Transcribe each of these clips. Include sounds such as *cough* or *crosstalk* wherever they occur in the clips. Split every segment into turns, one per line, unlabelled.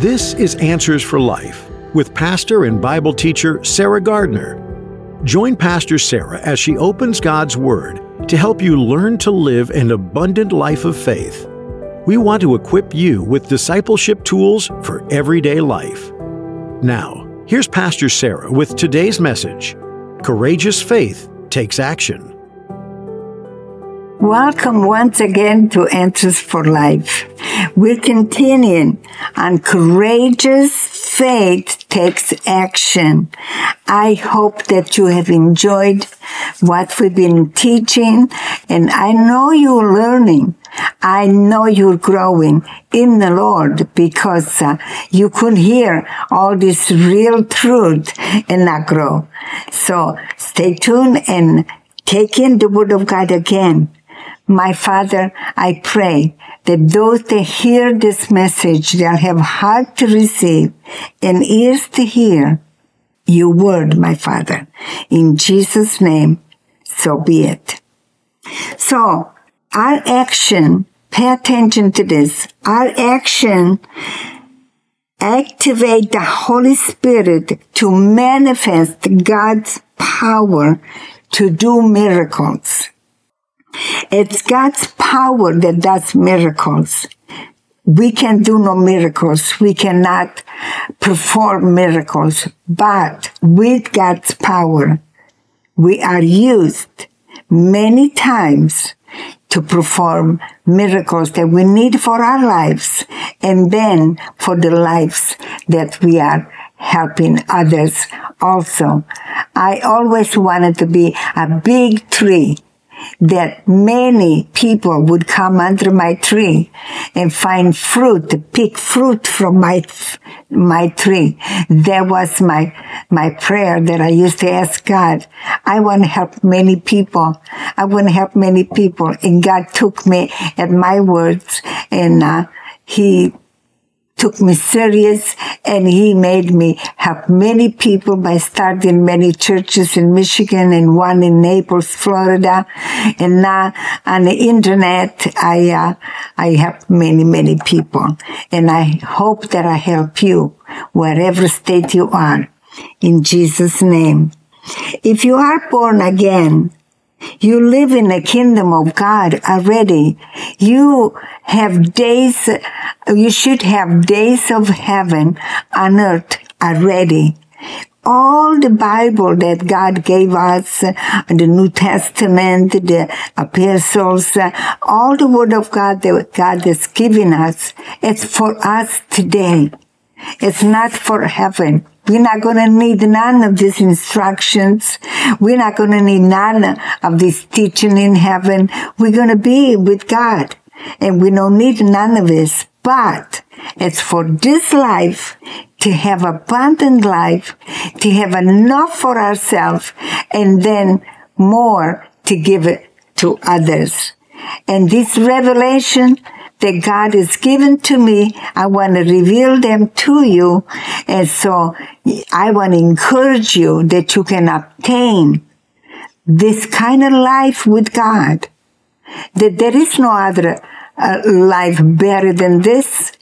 This is Answers for Life with pastor and Bible teacher Sarah Gardner. Join Pastor Sarah as she opens God's Word to help you learn to live an abundant life of faith. We want to equip you with discipleship tools for everyday life. Now, here's Pastor Sarah with today's message Courageous Faith Takes Action.
Welcome once again to Answers for Life. We're continuing on courageous faith takes action. I hope that you have enjoyed what we've been teaching and I know you're learning. I know you're growing in the Lord because uh, you could hear all this real truth and not grow. So stay tuned and take in the Word of God again my Father, I pray that those that hear this message, they'll have heart to receive and ears to hear your word, my Father. In Jesus' name, so be it. So, our action, pay attention to this, our action activate the Holy Spirit to manifest God's power to do miracles. It's God's power that does miracles. We can do no miracles. We cannot perform miracles, but with God's power, we are used many times to perform miracles that we need for our lives and then for the lives that we are helping others also. I always wanted to be a big tree that many people would come under my tree and find fruit, pick fruit from my, my tree. That was my, my prayer that I used to ask God. I want to help many people. I want to help many people. And God took me at my words and, uh, he took me serious and he made me help many people by starting many churches in Michigan and one in Naples, Florida. And now on the internet, I, uh, I help many, many people. And I hope that I help you wherever state you are. In Jesus' name. If you are born again, you live in the kingdom of God already. You have days, you should have days of heaven on earth already. All the Bible that God gave us, the New Testament, the epistles, all the Word of God that God has given us, it's for us today. It's not for heaven. We're not going to need none of these instructions. We're not going to need none of this teaching in heaven. We're going to be with God and we don't need none of this. But it's for this life to have abundant life, to have enough for ourselves and then more to give it to others. And this revelation that God has given to me. I want to reveal them to you. And so I want to encourage you that you can obtain this kind of life with God. That there is no other uh, life better than this.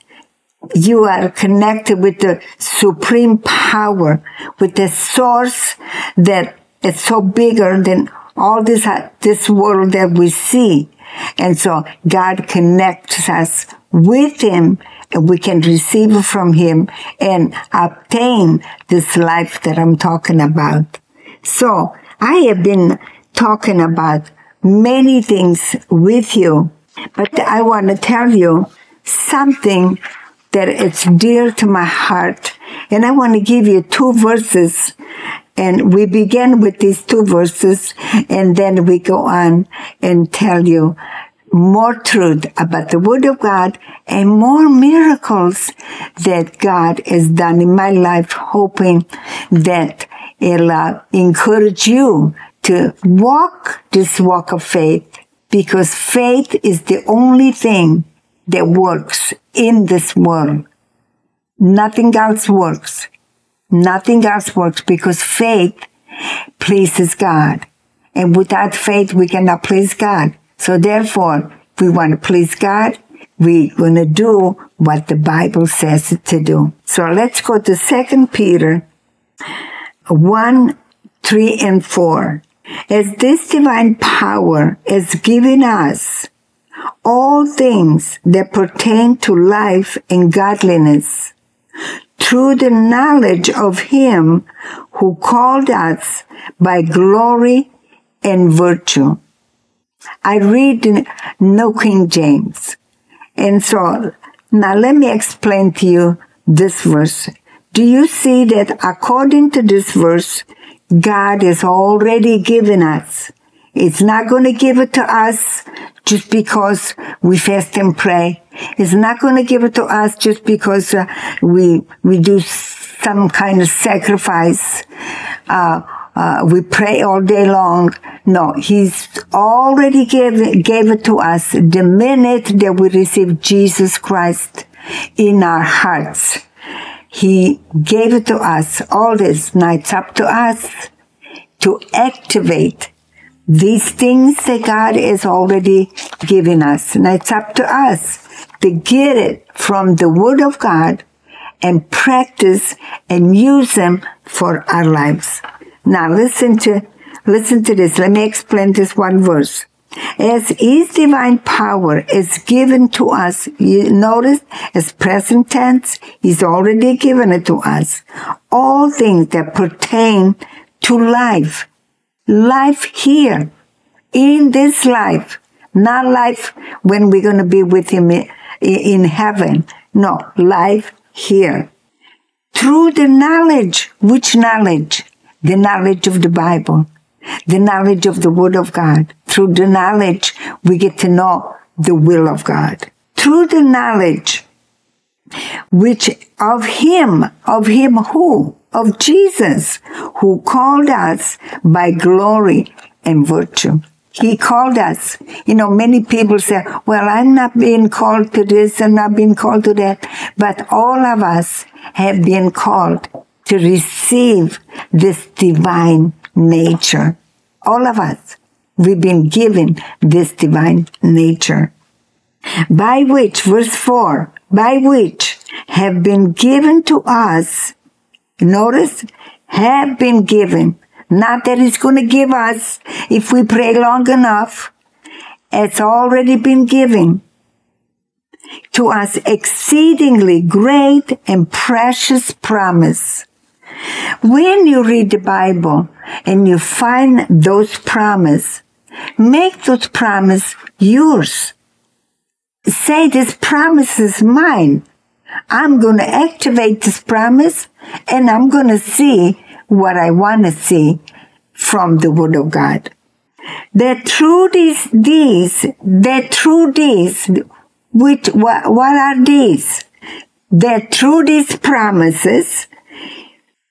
You are connected with the supreme power, with the source that is so bigger than all this, uh, this world that we see. And so God connects us with Him and we can receive from Him and obtain this life that I'm talking about. So I have been talking about many things with you, but I want to tell you something that is dear to my heart. And I want to give you two verses and we begin with these two verses and then we go on and tell you more truth about the Word of God and more miracles that God has done in my life, hoping that it'll uh, encourage you to walk this walk of faith because faith is the only thing that works in this world. Nothing else works. Nothing else works because faith pleases God. And without faith, we cannot please God. So therefore, we want to please God. we're going to do what the Bible says to do. So let's go to 2 Peter 1, 3 and 4. As this divine power is given us all things that pertain to life and godliness through the knowledge of him who called us by glory and virtue. I read New King James. And so now let me explain to you this verse. Do you see that according to this verse, God has already given us. It's not going to give it to us just because we fast and pray. It's not going to give it to us just because uh, we we do some kind of sacrifice. Uh, uh, we pray all day long. No, He's already gave gave it to us the minute that we receive Jesus Christ in our hearts. He gave it to us. All this. Now it's up to us to activate these things that God is already giving us. And it's up to us to get it from the Word of God and practice and use them for our lives. Now listen to, listen to this. Let me explain this one verse. As His divine power is given to us, you notice as present tense, He's already given it to us. All things that pertain to life. Life here, in this life, not life when we're going to be with Him in heaven. No, life here. Through the knowledge, which knowledge? The knowledge of the Bible the knowledge of the Word of God. Through the knowledge, we get to know the will of God. Through the knowledge, which of Him, of Him who? Of Jesus, who called us by glory and virtue. He called us. You know, many people say, well, I'm not being called to this, I'm not being called to that. But all of us have been called to receive this divine nature. All of us, we've been given this divine nature. By which, verse 4, by which have been given to us, notice, have been given. Not that it's going to give us if we pray long enough. It's already been given to us exceedingly great and precious promise when you read the Bible and you find those promises, make those promises yours. Say this promise is mine. I'm going to activate this promise and I'm going to see what I want to see from the Word of God. That through these, these, that through these, which, what, what are these? That through these promises,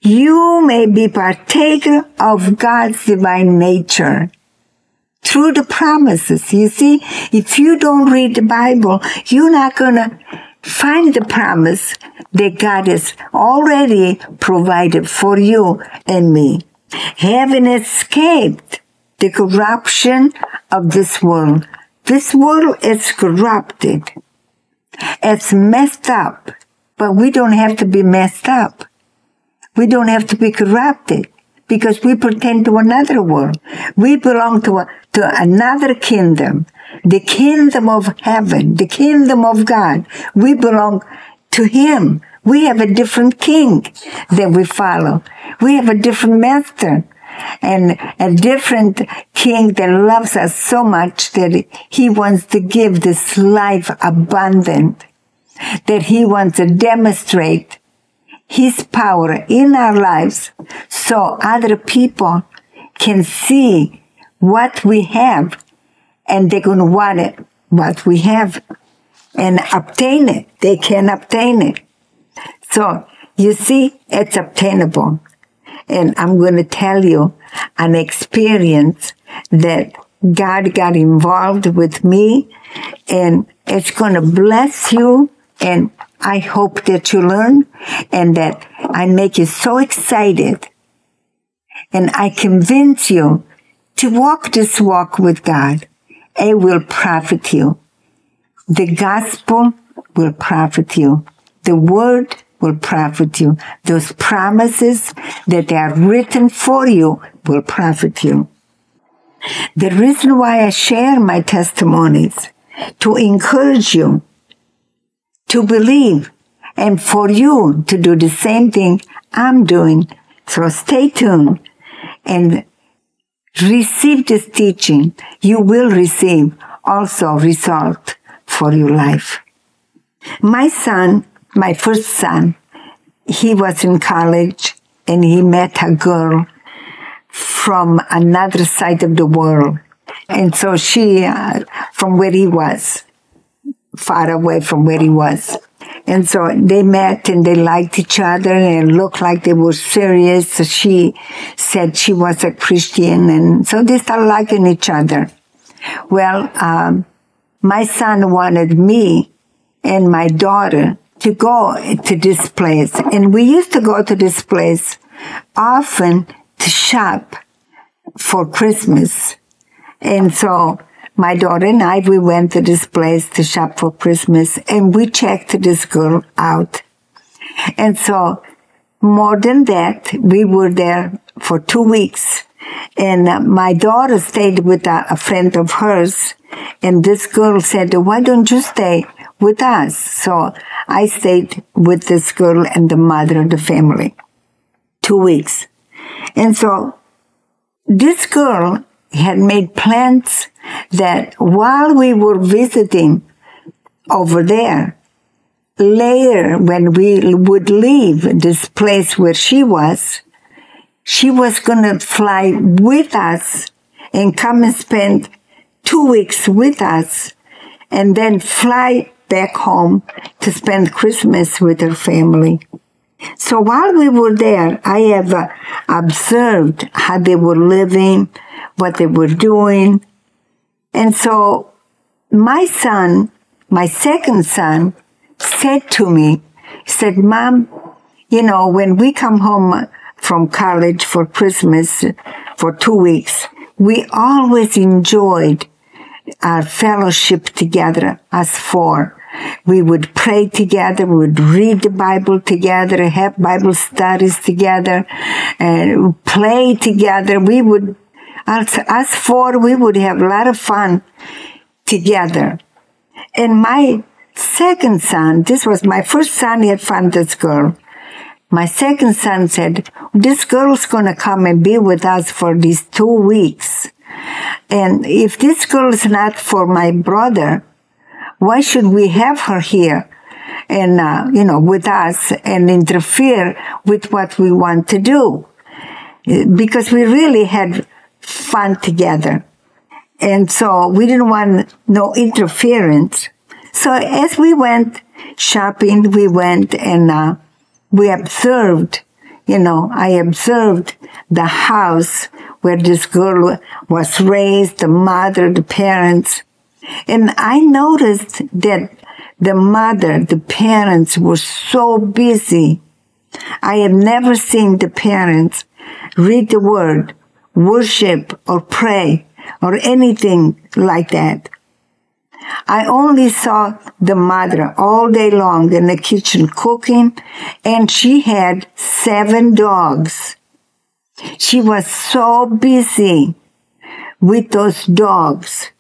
you may be partaker of God's divine nature through the promises. You see, if you don't read the Bible, you're not gonna find the promise that God has already provided for you and me. Having escaped the corruption of this world. This world is corrupted. It's messed up, but we don't have to be messed up. We don't have to be corrupted because we pertain to another world. We belong to, a, to another kingdom, the kingdom of heaven, the kingdom of God. We belong to Him. We have a different king that we follow. We have a different master and a different king that loves us so much that he wants to give this life abundant, that he wants to demonstrate his power in our lives so other people can see what we have and they're going to want it, what we have and obtain it. They can obtain it. So you see, it's obtainable. And I'm going to tell you an experience that God got involved with me and it's going to bless you and I hope that you learn and that I make you so excited and I convince you to walk this walk with God. It will profit you The gospel will profit you. The word will profit you. Those promises that are written for you will profit you. The reason why I share my testimonies to encourage you to believe and for you to do the same thing I'm doing. So stay tuned and receive this teaching. You will receive also result for your life. My son, my first son, he was in college and he met a girl from another side of the world. And so she, uh, from where he was, far away from where he was. And so they met and they liked each other and looked like they were serious. So she said she was a Christian and so they started liking each other. Well, um, my son wanted me and my daughter to go to this place. And we used to go to this place often to shop for Christmas. And so my daughter and I, we went to this place to shop for Christmas and we checked this girl out. And so more than that, we were there for two weeks. And uh, my daughter stayed with a, a friend of hers. And this girl said, why don't you stay with us? So I stayed with this girl and the mother of the family. Two weeks. And so this girl had made plans that while we were visiting over there, later when we would leave this place where she was, she was going to fly with us and come and spend two weeks with us and then fly back home to spend Christmas with her family. So while we were there, I have uh, observed how they were living, what they were doing. And so my son, my second son, said to me, said, Mom, you know, when we come home from college for Christmas for two weeks, we always enjoyed our fellowship together, us four. We would pray together, we would read the Bible together, have Bible studies together, and play together. We would us, us four, we would have a lot of fun together. And my second son, this was my first son, he had found this girl. My second son said, this girl's gonna come and be with us for these two weeks. And if this girl is not for my brother, why should we have her here? And, uh, you know, with us and interfere with what we want to do. Because we really had fun together. And so we didn't want no interference. So as we went shopping, we went and uh, we observed, you know, I observed the house where this girl was raised, the mother, the parents. And I noticed that the mother, the parents were so busy. I have never seen the parents read the word worship or pray or anything like that. I only saw the mother all day long in the kitchen cooking and she had seven dogs. She was so busy with those dogs.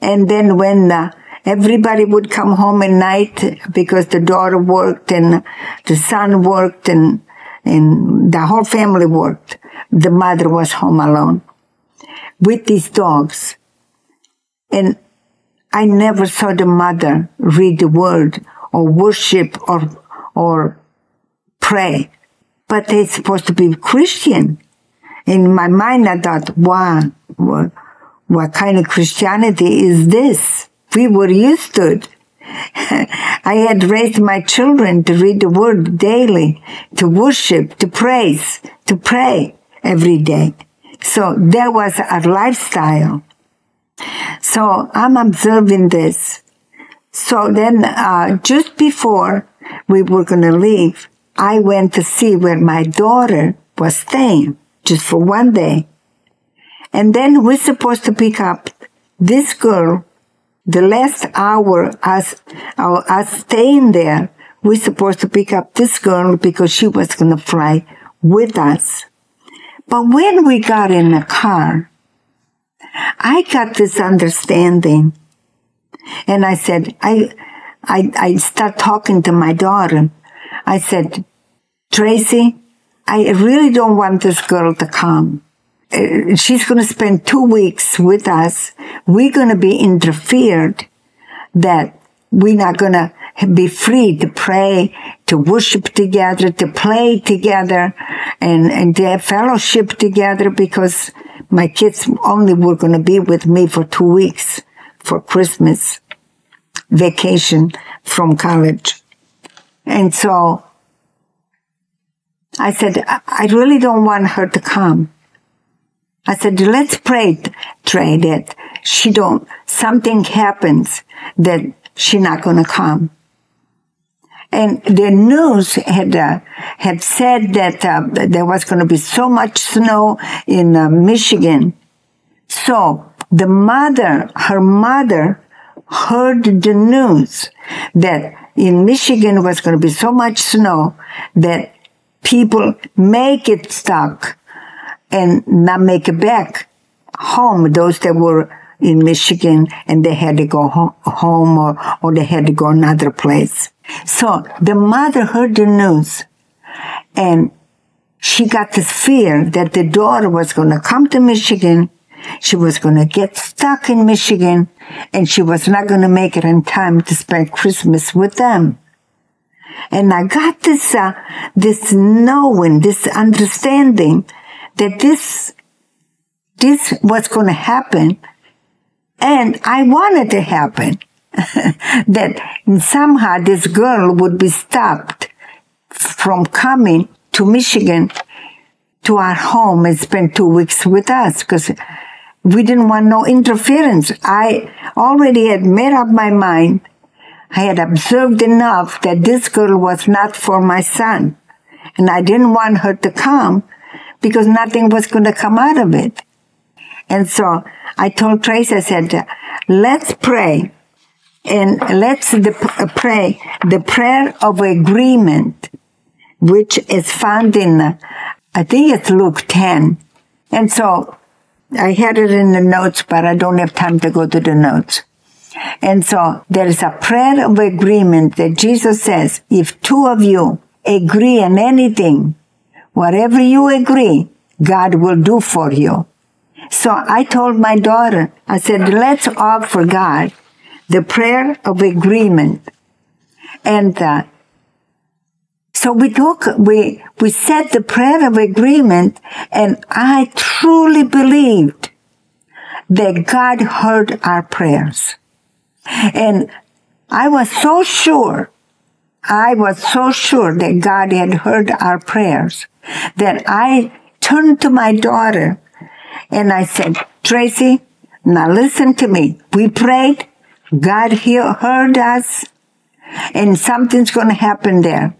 And then when the, everybody would come home at night because the daughter worked and the son worked and, and the whole family worked the mother was home alone with these dogs. And I never saw the mother read the word or worship or, or pray. But they're supposed to be Christian. In my mind, I thought, wow, what, kind of Christianity is this? We were used to it. *laughs* I had raised my children to read the word daily, to worship, to praise, to pray every day. So that was our lifestyle. So I'm observing this. So then, uh, just before we were going to leave, I went to see where my daughter was staying just for one day. And then we're supposed to pick up this girl the last hour, our, us staying there, we're supposed to pick up this girl because she was going to fly with us. But when we got in the car, I got this understanding. And I said, I, I, I start talking to my daughter. I said, Tracy, I really don't want this girl to come. Uh, she's going to spend two weeks with us. We're going to be interfered that we're not going to be free to pray, to worship together, to play together, and, and to have fellowship together because my kids only were going to be with me for two weeks for Christmas vacation from college. And so I said, I really don't want her to come. I said, let's pray, Trey, that she don't, something happens that she not going to come. And the news had uh, had said that uh, there was going to be so much snow in uh, Michigan. So the mother, her mother, heard the news that in Michigan was going to be so much snow that people make it stuck and not make it back home. Those that were in Michigan and they had to go home or, or they had to go another place. So the mother heard the news and she got this fear that the daughter was going to come to Michigan. She was going to get stuck in Michigan and she was not going to make it in time to spend Christmas with them. And I got this, uh, this knowing, this understanding that this, this was going to happen. And I wanted to happen. *laughs* that somehow this girl would be stopped from coming to Michigan to our home and spend two weeks with us because we didn't want no interference. I already had made up my mind I had observed enough that this girl was not for my son. And I didn't want her to come because nothing was going to come out of it. And so I told Trace, I said, let's pray and let's the, pray the prayer of agreement, which is found in, I think it's Luke 10. And so I had it in the notes, but I don't have time to go to the notes. And so there is a prayer of agreement that Jesus says, if two of you agree on anything, whatever you agree, God will do for you. So I told my daughter, I said, let's offer God the prayer of agreement. And, uh, so we took, we, we said the prayer of agreement and I truly believed that God heard our prayers. And I was so sure, I was so sure that God had heard our prayers that I turned to my daughter and I said, Tracy, now listen to me. We prayed. God heard us and something's going to happen there.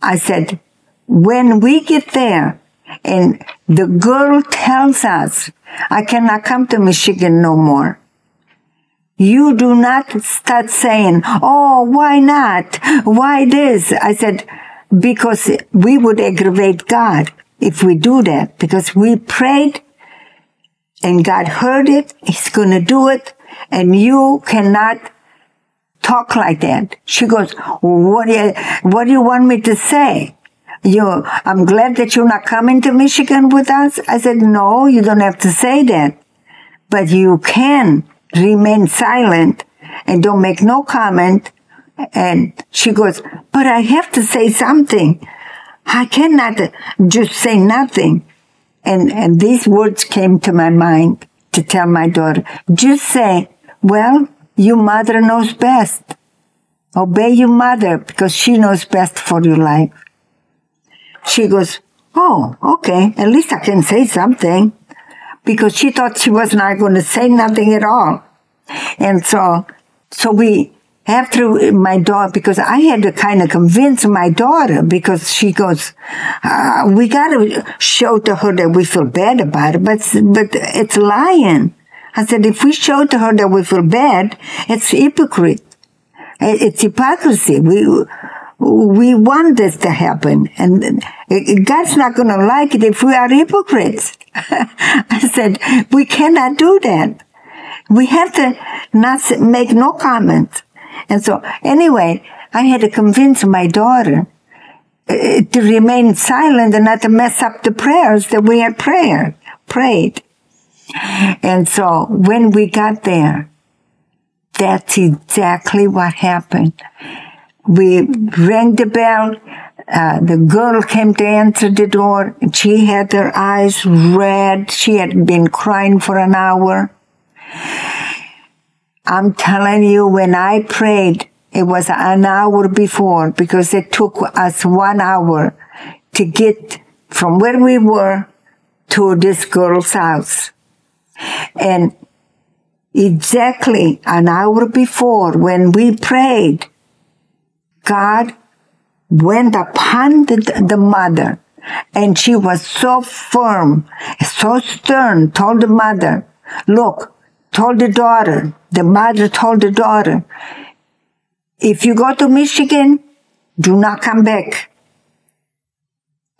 I said, when we get there and the girl tells us, I cannot come to Michigan no more. You do not start saying, Oh, why not? Why this? I said, because we would aggravate God if we do that because we prayed and God heard it. He's going to do it and you cannot talk like that. She goes, what do you, what do you want me to say? You, I'm glad that you're not coming to Michigan with us. I said, no, you don't have to say that, but you can remain silent and don't make no comment. And she goes, but I have to say something. I cannot just say nothing. And, and these words came to my mind to tell my daughter, just say, well, your mother knows best. Obey your mother because she knows best for your life. She goes, Oh, okay. At least I can say something because she thought she was not going to say nothing at all. And so, so we, after my daughter, because I had to kind of convince my daughter because she goes, uh, we got to show to her that we feel bad about it, but, but it's lying. I said, if we show to her that we feel bad, it's hypocrite. It's hypocrisy. We, we want this to happen. And God's not going to like it if we are hypocrites. *laughs* I said, we cannot do that. We have to not make no comments. And so anyway, I had to convince my daughter uh, to remain silent and not to mess up the prayers that we had prayer, prayed. And so when we got there, that's exactly what happened. We rang the bell. Uh, the girl came to answer the door. She had her eyes red. She had been crying for an hour. I'm telling you, when I prayed, it was an hour before because it took us one hour to get from where we were to this girl's house. And exactly an hour before when we prayed, God went upon the, the mother and she was so firm, so stern, told the mother, look, told the daughter, the mother told the daughter, if you go to Michigan, do not come back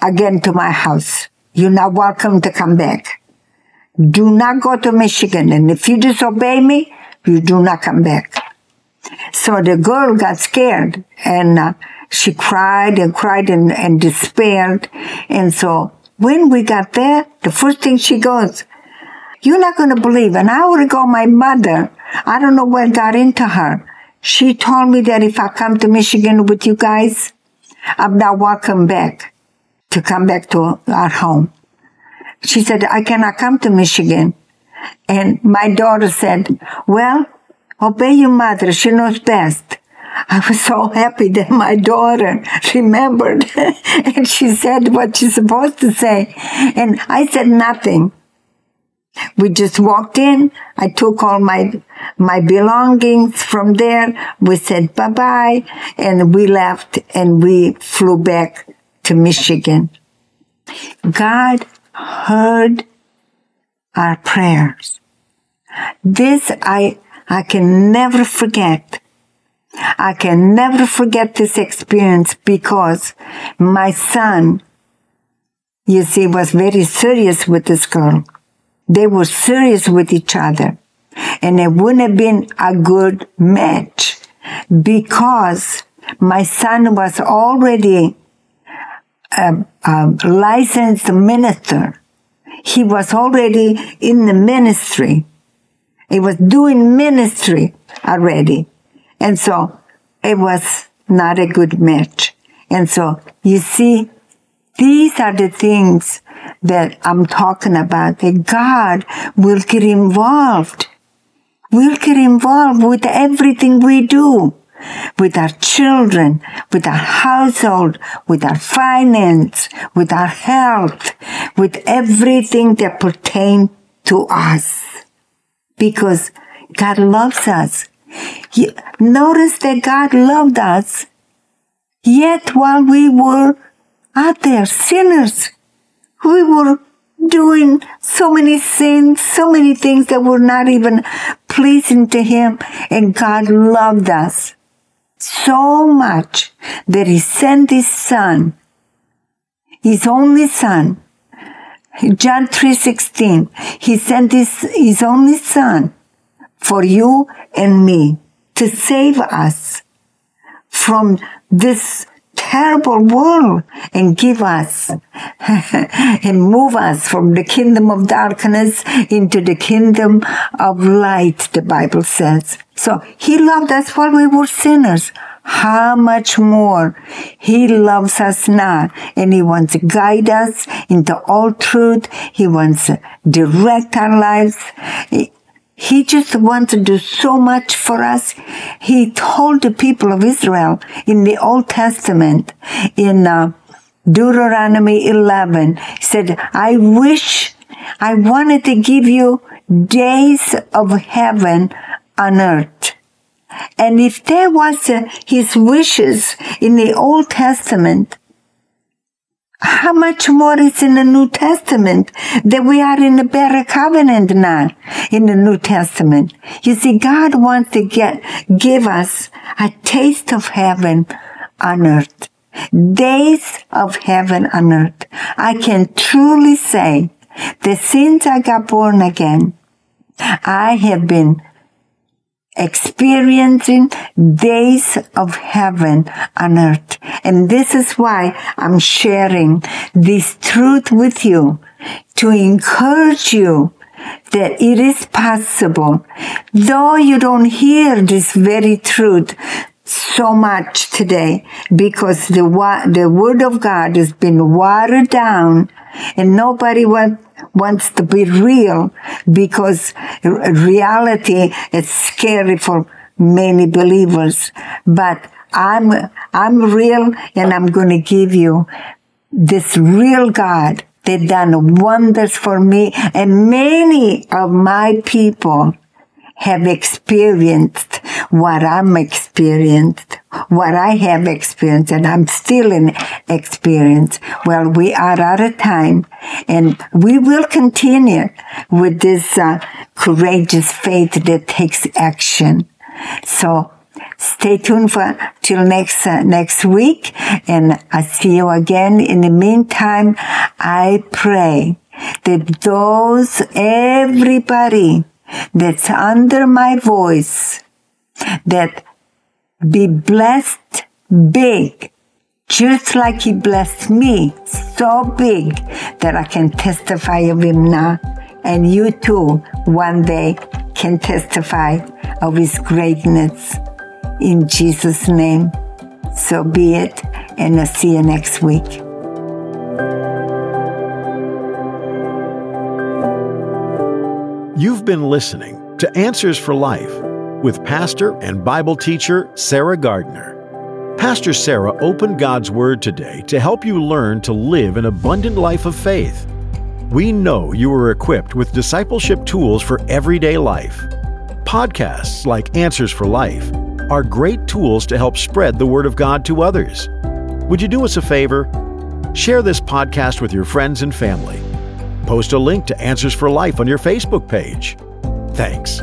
again to my house. You're not welcome to come back. Do not go to Michigan. And if you disobey me, you do not come back. So the girl got scared and uh, she cried and cried and, and despaired. And so when we got there, the first thing she goes, you're not going to believe. An hour ago, my mother, I don't know what got into her. She told me that if I come to Michigan with you guys, I'm not welcome back to come back to our home. She said, I cannot come to Michigan. And my daughter said, well, obey your mother. She knows best. I was so happy that my daughter remembered *laughs* and she said what she's supposed to say. And I said nothing. We just walked in. I took all my, my belongings from there. We said bye bye and we left and we flew back to Michigan. God heard our prayers. This I, I can never forget. I can never forget this experience because my son, you see, was very serious with this girl. They were serious with each other and it wouldn't have been a good match because my son was already a, a licensed minister. He was already in the ministry. He was doing ministry already. And so it was not a good match. And so you see, these are the things that I'm talking about, that God will get involved. Will get involved with everything we do with our children, with our household, with our finance, with our health, with everything that pertains to us. Because God loves us. notice that God loved us, yet while we were out there sinners, we were doing so many sins, so many things that were not even pleasing to Him, and God loved us so much that he sent his son, his only son, John 3:16. He sent his, his only son for you and me to save us from this terrible world and give us *laughs* and move us from the kingdom of darkness into the kingdom of light, the Bible says. So he loved us while we were sinners. How much more he loves us now and he wants to guide us into all truth. He wants to direct our lives. He just wants to do so much for us. He told the people of Israel in the Old Testament, in uh, Deuteronomy 11, he said, I wish I wanted to give you days of heaven on earth. And if there was uh, his wishes in the Old Testament, how much more is in the New Testament that we are in a better covenant now in the New Testament. You see, God wants to get, give us a taste of heaven on earth. Days of heaven on earth. I can truly say that since I got born again, I have been experiencing days of heaven on earth. And this is why I'm sharing this truth with you to encourage you that it is possible, though you don't hear this very truth so much today because the, the word of God has been watered down and nobody want, wants to be real because reality is scary for many believers. But I'm, I'm real and I'm going to give you this real God They've done wonders for me and many of my people have experienced what I'm experienced, what I have experienced, and I'm still in experience. Well, we are out of time, and we will continue with this uh, courageous faith that takes action. So stay tuned for till next uh, next week, and I see you again. In the meantime, I pray that those everybody that's under my voice that be blessed big, just like he blessed me so big that I can testify of him now. And you too, one day, can testify of his greatness. In Jesus' name, so be it. And I'll see you next week.
You've been listening to Answers for Life with pastor and Bible teacher Sarah Gardner. Pastor Sarah opened God's Word today to help you learn to live an abundant life of faith. We know you are equipped with discipleship tools for everyday life. Podcasts like Answers for Life are great tools to help spread the Word of God to others. Would you do us a favor? Share this podcast with your friends and family Post a link to Answers for Life on your Facebook page. Thanks.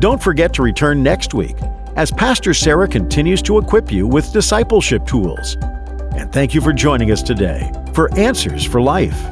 Don't forget to return next week as Pastor Sarah continues to equip you with discipleship tools. And thank you for joining us today for Answers for Life.